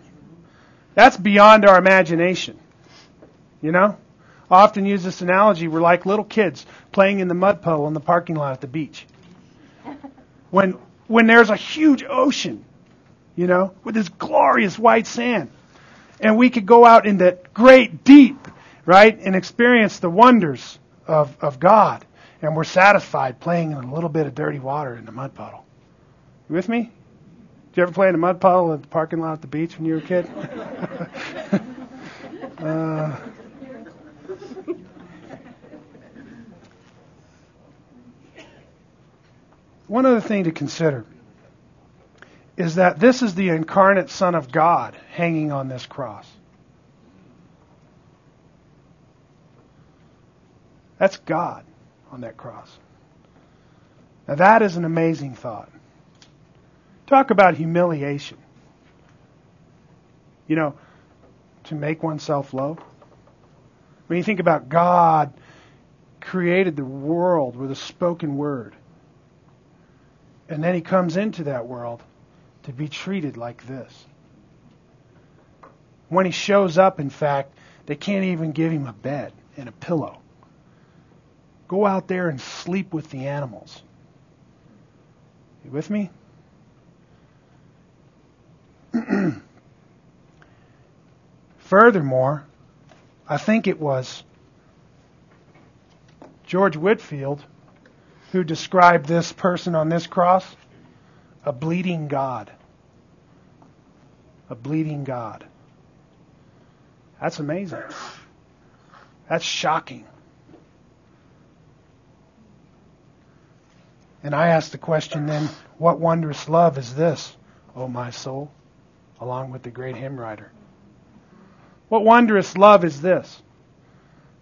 That's beyond our imagination. You know? I often use this analogy. We're like little kids playing in the mud puddle in the parking lot at the beach. When, when there's a huge ocean, you know, with this glorious white sand, and we could go out in that great deep, right, and experience the wonders of, of God and we're satisfied playing in a little bit of dirty water in the mud puddle. You with me? Did you ever play in a mud puddle at the parking lot at the beach when you were a kid? uh, one other thing to consider is that this is the incarnate Son of God hanging on this cross. That's God on that cross. Now that is an amazing thought. Talk about humiliation. You know, to make oneself low. When you think about God created the world with a spoken word. And then he comes into that world to be treated like this. When he shows up, in fact, they can't even give him a bed and a pillow. Go out there and sleep with the animals. You with me? Furthermore, I think it was George Whitefield who described this person on this cross a bleeding God. A bleeding God. That's amazing. That's shocking. And I ask the question then, what wondrous love is this, O my soul, along with the great hymn writer? What wondrous love is this,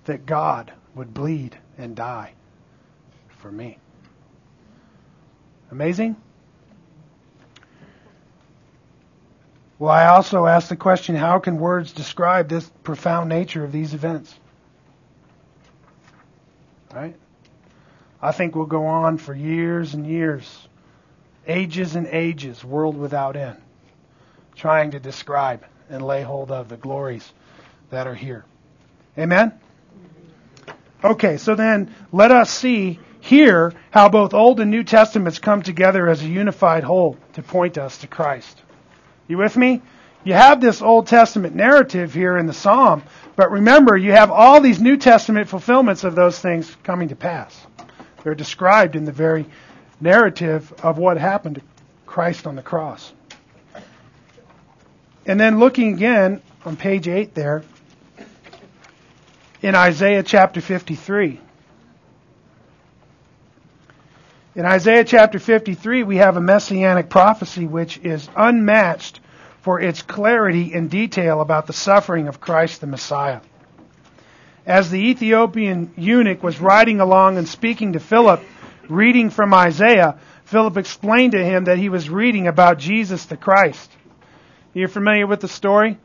that God would bleed and die for me? Amazing? Well, I also ask the question how can words describe this profound nature of these events? Right? I think we'll go on for years and years, ages and ages, world without end, trying to describe and lay hold of the glories that are here. Amen? Okay, so then let us see here how both Old and New Testaments come together as a unified whole to point us to Christ. You with me? You have this Old Testament narrative here in the Psalm, but remember, you have all these New Testament fulfillments of those things coming to pass. They're described in the very narrative of what happened to Christ on the cross. And then looking again on page 8 there, in Isaiah chapter 53. In Isaiah chapter 53, we have a messianic prophecy which is unmatched for its clarity and detail about the suffering of Christ the Messiah. As the Ethiopian eunuch was riding along and speaking to Philip, reading from Isaiah, Philip explained to him that he was reading about Jesus the Christ. You're familiar with the story?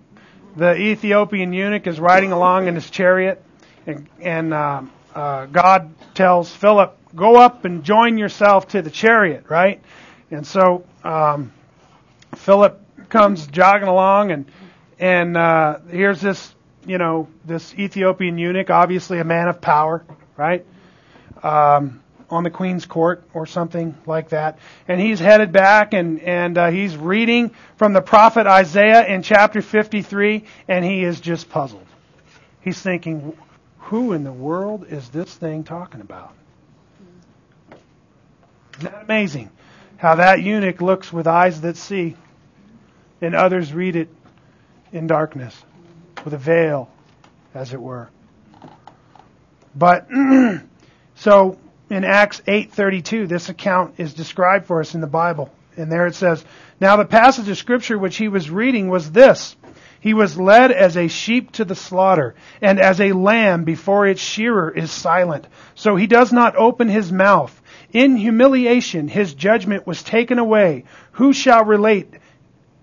The Ethiopian eunuch is riding along in his chariot, and, and uh, uh, God tells Philip, "Go up and join yourself to the chariot." Right? And so um, Philip comes jogging along, and and uh, here's this you know, this Ethiopian eunuch, obviously a man of power, right? Um, on the queen's court or something like that. And he's headed back and, and uh, he's reading from the prophet Isaiah in chapter 53 and he is just puzzled. He's thinking, who in the world is this thing talking about? Isn't that amazing? How that eunuch looks with eyes that see and others read it in darkness with a veil, as it were. But so in Acts 8:32, this account is described for us in the Bible. And there it says, "Now the passage of scripture which he was reading was this: He was led as a sheep to the slaughter, and as a lamb before its shearer is silent, so he does not open his mouth. In humiliation his judgment was taken away. Who shall relate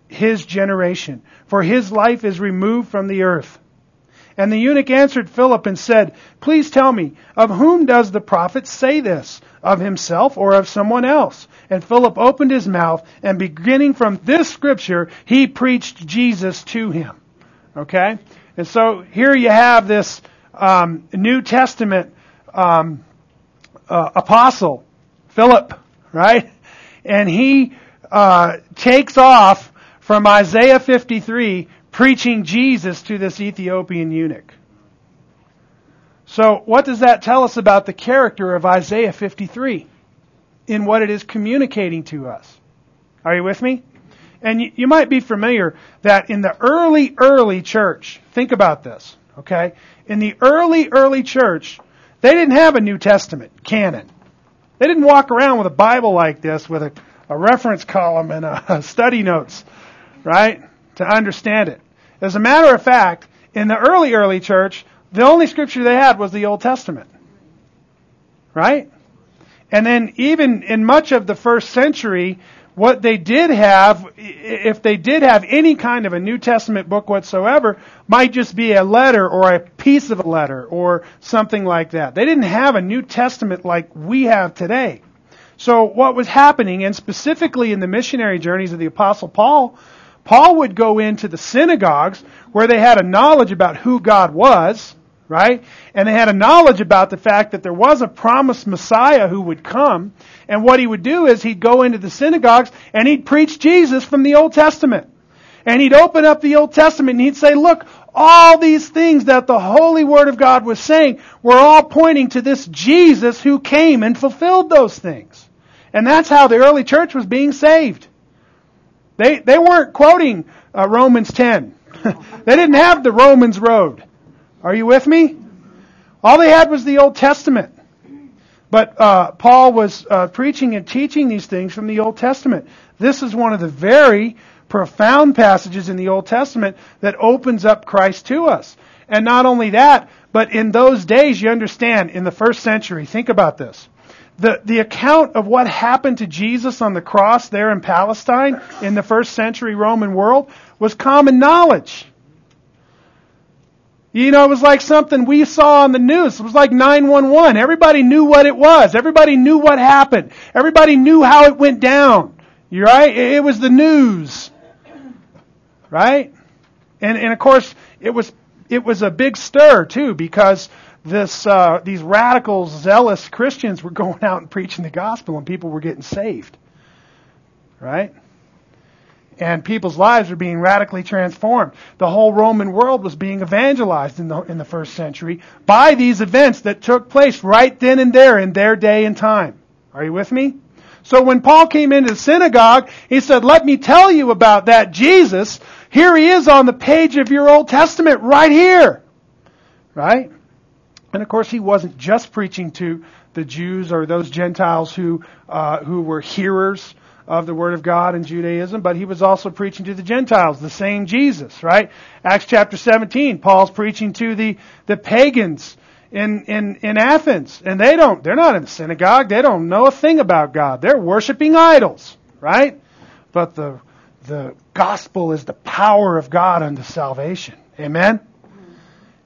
his generation? for his life is removed from the earth. And the eunuch answered Philip and said, Please tell me, of whom does the prophet say this? Of himself or of someone else? And Philip opened his mouth, and beginning from this scripture, he preached Jesus to him. Okay? And so here you have this um, New Testament um, uh, apostle, Philip, right? And he uh, takes off from Isaiah 53 preaching Jesus to this Ethiopian eunuch. So what does that tell us about the character of Isaiah 53 in what it is communicating to us? Are you with me? And you, you might be familiar that in the early, early church, think about this, okay? In the early, early church, they didn't have a New Testament canon. They didn't walk around with a Bible like this with a, a reference column and a, a study notes, right? To understand it. As a matter of fact, in the early, early church, the only scripture they had was the Old Testament. Right? And then even in much of the first century, what they did have, if they did have any kind of a New Testament book whatsoever, might just be a letter or a piece of a letter or something like that. They didn't have a New Testament like we have today. So what was happening, and specifically in the missionary journeys of the Apostle Paul, Paul would go into the synagogues where they had a knowledge about who God was, right? And they had a knowledge about the fact that there was a promised Messiah who would come. And what he would do is he'd go into the synagogues and he'd preach Jesus from the Old Testament. And he'd open up the Old Testament and he'd say, look, all these things that the Holy Word of God was saying were all pointing to this Jesus who came and fulfilled those things. And that's how the early church was being saved. They, they weren't quoting uh, Romans 10. they didn't have the Romans road. Are you with me? All they had was the Old Testament. But uh, Paul was uh, preaching and teaching these things from the Old Testament. This is one of the very profound passages in the Old Testament that opens up Christ to us. And not only that, but in those days, you understand, in the first century, think about this the, the account of what happened to Jesus on the cross there in Palestine in the first century Roman world was common knowledge. You know, it was like something we saw on the news. It was like 911. Everybody knew what it was. Everybody knew what happened. Everybody knew how it went down. You right? It was the news. Right? And, and of course, it was, it was a big stir too because this uh, these radical, zealous Christians were going out and preaching the gospel, and people were getting saved, right? And people's lives were being radically transformed. The whole Roman world was being evangelized in the in the first century by these events that took place right then and there in their day and time. Are you with me? So when Paul came into the synagogue, he said, "Let me tell you about that Jesus. Here he is on the page of your Old Testament, right here." Right? And of course, he wasn't just preaching to the Jews or those Gentiles who uh, who were hearers of the Word of God in Judaism, but he was also preaching to the Gentiles, the same Jesus, right? Acts chapter 17, Paul's preaching to the, the pagans in, in, in Athens, and they don't, they're not in the synagogue, they don't know a thing about God. They're worshiping idols, right? But the, the gospel is the power of God unto salvation. Amen?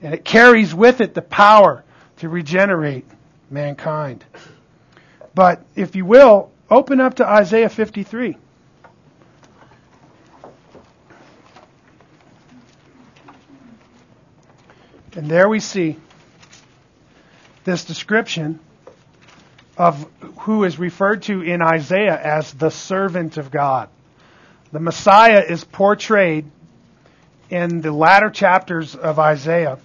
And it carries with it the power to regenerate mankind. But if you will, open up to Isaiah 53. And there we see this description of who is referred to in Isaiah as the servant of God. The Messiah is portrayed in the latter chapters of Isaiah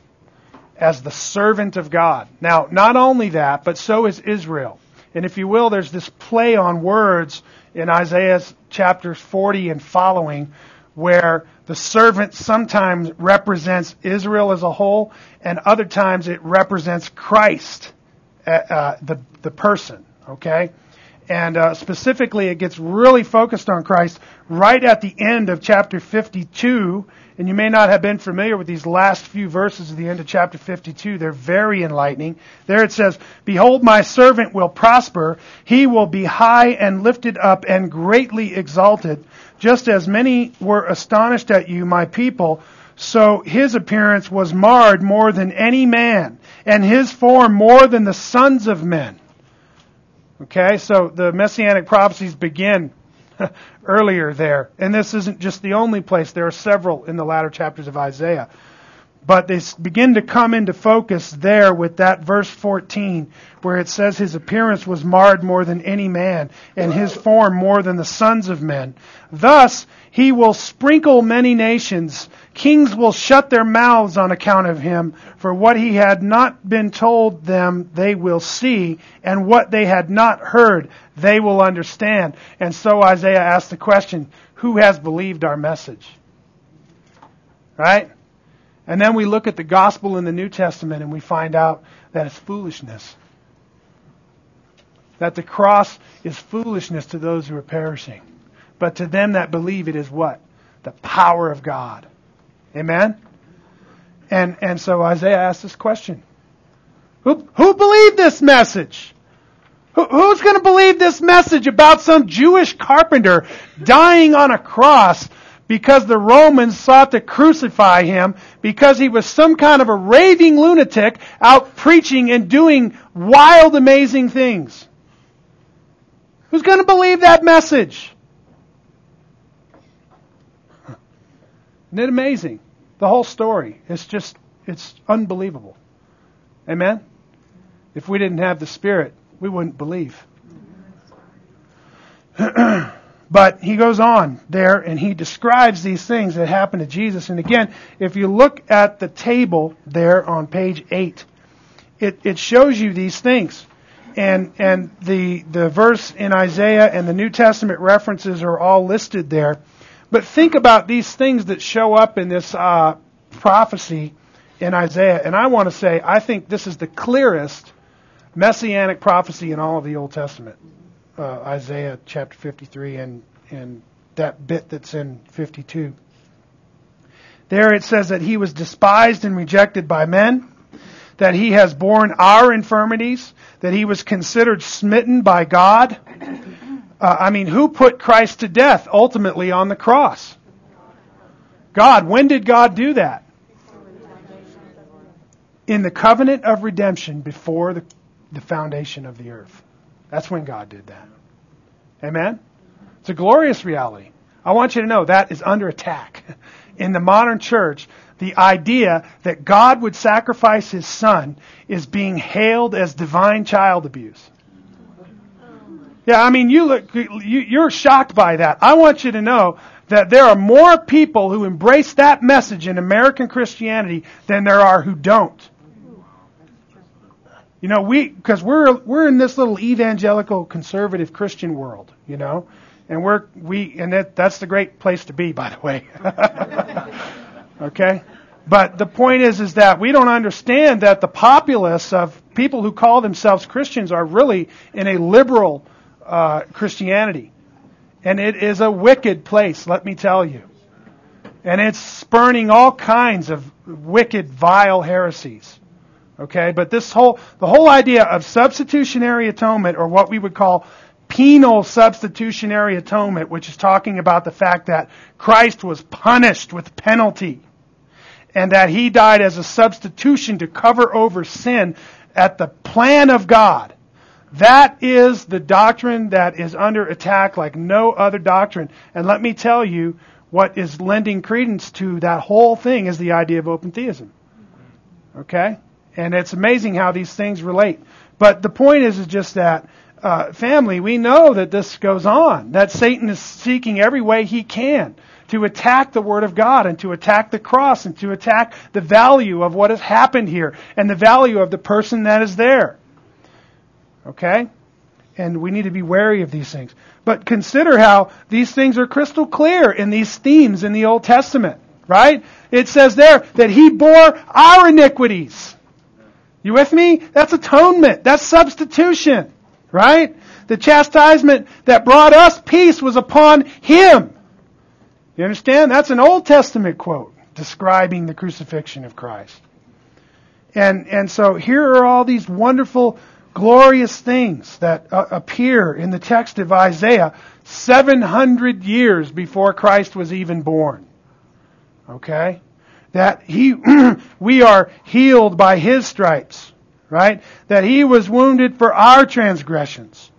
as the servant of God. Now, not only that, but so is Israel. And if you will, there's this play on words in Isaiah chapters 40 and following where the servant sometimes represents Israel as a whole and other times it represents Christ, uh, uh the, the person, okay? And uh, specifically, it gets really focused on Christ right at the end of chapter 52 and you may not have been familiar with these last few verses at the end of chapter 52. They're very enlightening. There it says, Behold, my servant will prosper. He will be high and lifted up and greatly exalted. Just as many were astonished at you, my people, so his appearance was marred more than any man, and his form more than the sons of men. Okay, so the messianic prophecies begin earlier there. And this isn't just the only place. There are several in the latter chapters of Isaiah. But they begin to come into focus there with that verse 14 where it says his appearance was marred more than any man and his form more than the sons of men. Thus, he will sprinkle many nations. Kings will shut their mouths on account of him, for what he had not been told them they will see, and what they had not heard they will understand. And so Isaiah asked the question, who has believed our message? Right? And then we look at the gospel in the New Testament and we find out that it's foolishness. That the cross is foolishness to those who are perishing. But to them that believe it is what? The power of God. Amen? And, and so Isaiah asked this question. Who, who believed this message? Who, who's going to believe this message about some Jewish carpenter dying on a cross because the Romans sought to crucify him because he was some kind of a raving lunatic out preaching and doing wild, amazing things. Who's going to believe that message? Isn't it amazing? The whole story. It's just, it's unbelievable. Amen? If we didn't have the Spirit, we wouldn't believe. But he goes on there and he describes these things that happened to Jesus. And again, if you look at the table there on page 8, it, it shows you these things. And, and the, the verse in Isaiah and the New Testament references are all listed there. But think about these things that show up in this uh, prophecy in Isaiah. And I want to say, I think this is the clearest messianic prophecy in all of the Old Testament uh, Isaiah chapter 53 and, and that bit that's in 52. There it says that he was despised and rejected by men, that he has borne our infirmities, that he was considered smitten by God. Uh, I mean, who put Christ to death ultimately on the cross? God. When did God do that? In the covenant of redemption before the, the foundation of the earth. That's when God did that. Amen? It's a glorious reality. I want you to know that is under attack. In the modern church, the idea that God would sacrifice his son is being hailed as divine child abuse. Yeah, I mean, you look, you, are shocked by that. I want you to know that there are more people who embrace that message in American Christianity than there are who don't. You know, we because we're we're in this little evangelical conservative Christian world, you know, and we're we and that that's the great place to be, by the way. okay, but the point is is that we don't understand that the populace of people who call themselves Christians are really in a liberal uh, Christianity, and it is a wicked place. Let me tell you, and it's spurning all kinds of wicked, vile heresies. Okay, but this whole, the whole idea of substitutionary atonement, or what we would call penal substitutionary atonement, which is talking about the fact that Christ was punished with penalty, and that he died as a substitution to cover over sin at the plan of God. That is the doctrine that is under attack like no other doctrine. And let me tell you, what is lending credence to that whole thing is the idea of open theism. Okay? And it's amazing how these things relate. But the point is, is just that, uh, family, we know that this goes on, that Satan is seeking every way he can to attack the Word of God and to attack the cross and to attack the value of what has happened here and the value of the person that is there. Okay? And we need to be wary of these things. But consider how these things are crystal clear in these themes in the Old Testament, right? It says there that He bore our iniquities. You with me? That's atonement. That's substitution. Right? The chastisement that brought us peace was upon Him. You understand? That's an Old Testament quote describing the crucifixion of Christ. And, and so here are all these wonderful, glorious things that uh, appear in the text of Isaiah 700 years before Christ was even born. Okay? that he, we are healed by his stripes, right? That he was wounded for our transgressions.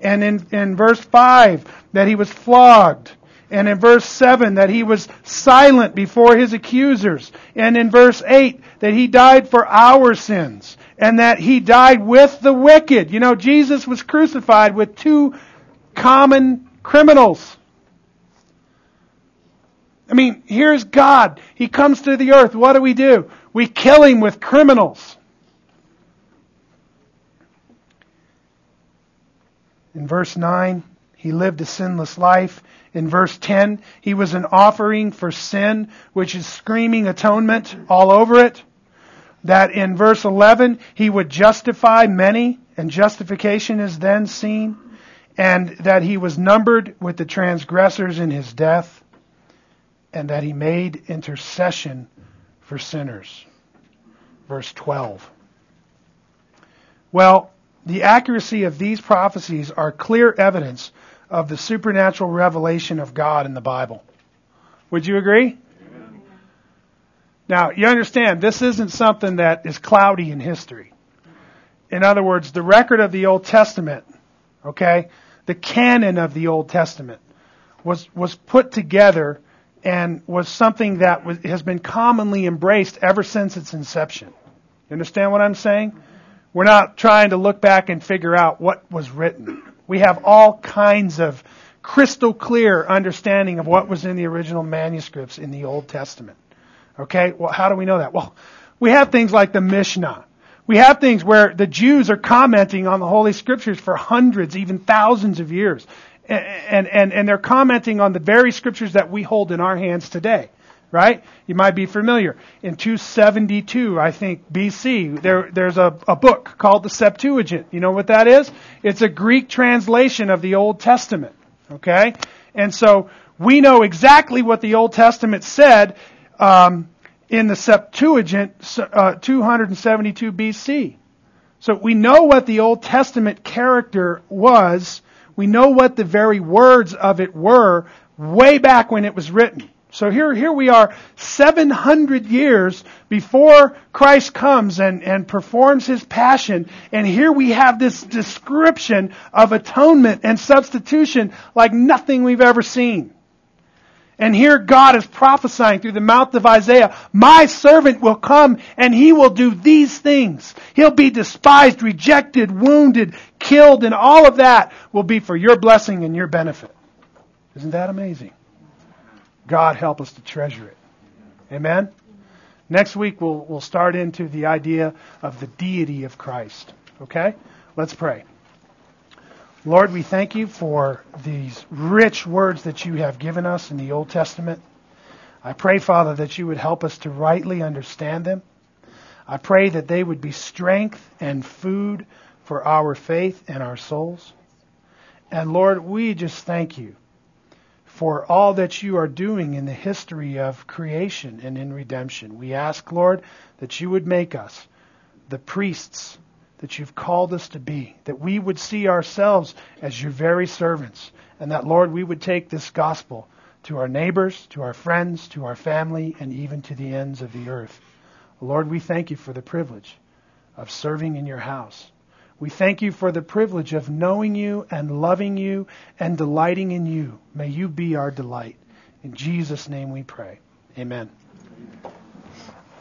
And in, in verse 5, that he was flogged. And in verse 7, that he was silent before his accusers. And in verse 8, that he died for our sins. And that he died with the wicked. You know, Jesus was crucified with two common criminals. I mean, here's God. He comes to the earth. What do we do? We kill him with criminals. In verse 9, he lived a sinless life. In verse 10, he was an offering for sin, which is screaming atonement all over it. That in verse 11, he would justify many, and justification is then seen. And that he was numbered with the transgressors in his death and that he made intercession for sinners. Verse 12. Well, the accuracy of these prophecies are clear evidence of the supernatural revelation of God in the Bible. Would you agree? Now, you understand, this isn't something that is cloudy in history. In other words, the record of the Old Testament, okay, the canon of the Old Testament was, was put together and was something that was, has been commonly embraced ever since its inception. You understand what I'm saying? We're not trying to look back and figure out what was written. We have all kinds of crystal clear understanding of what was in the original manuscripts in the Old Testament. Okay? Well, how do we know that? Well, we have things like the Mishnah. We have things where the Jews are commenting on the Holy Scriptures for hundreds, even thousands of years and, and, and they're commenting on the very scriptures that we hold in our hands today. Right? You might be familiar. In 272, I think, BC, there, there's a, a book called the Septuagint. You know what that is? It's a Greek translation of the Old Testament. Okay? And so, we know exactly what the Old Testament said um, in the Septuagint, uh, 272 BC. So we know what the Old Testament character was we know what the very words of it were way back when it was written. So here, here we are 700 years before Christ comes and, and performs his passion. And here we have this description of atonement and substitution like nothing we've ever seen. And here God is prophesying through the mouth of Isaiah, my servant will come and he will do these things. He'll be despised, rejected, wounded, killed, and all of that will be for your blessing and your benefit. Isn't that amazing? God help us to treasure it. Amen? Next week we'll, we'll start into the idea of the deity of Christ. Okay? Let's pray. Lord, we thank you for these rich words that you have given us in the Old Testament. I pray, Father, that you would help us to rightly understand them. I pray that they would be strength and food for our faith and our souls. And Lord, we just thank you for all that you are doing in the history of creation and in redemption. We ask, Lord, that you would make us the priests that you've called us to be, that we would see ourselves as your very servants, and that, Lord, we would take this gospel to our neighbors, to our friends, to our family, and even to the ends of the earth. Lord, we thank you for the privilege of serving in your house. We thank you for the privilege of knowing you and loving you and delighting in you. May you be our delight. In Jesus' name we pray. Amen.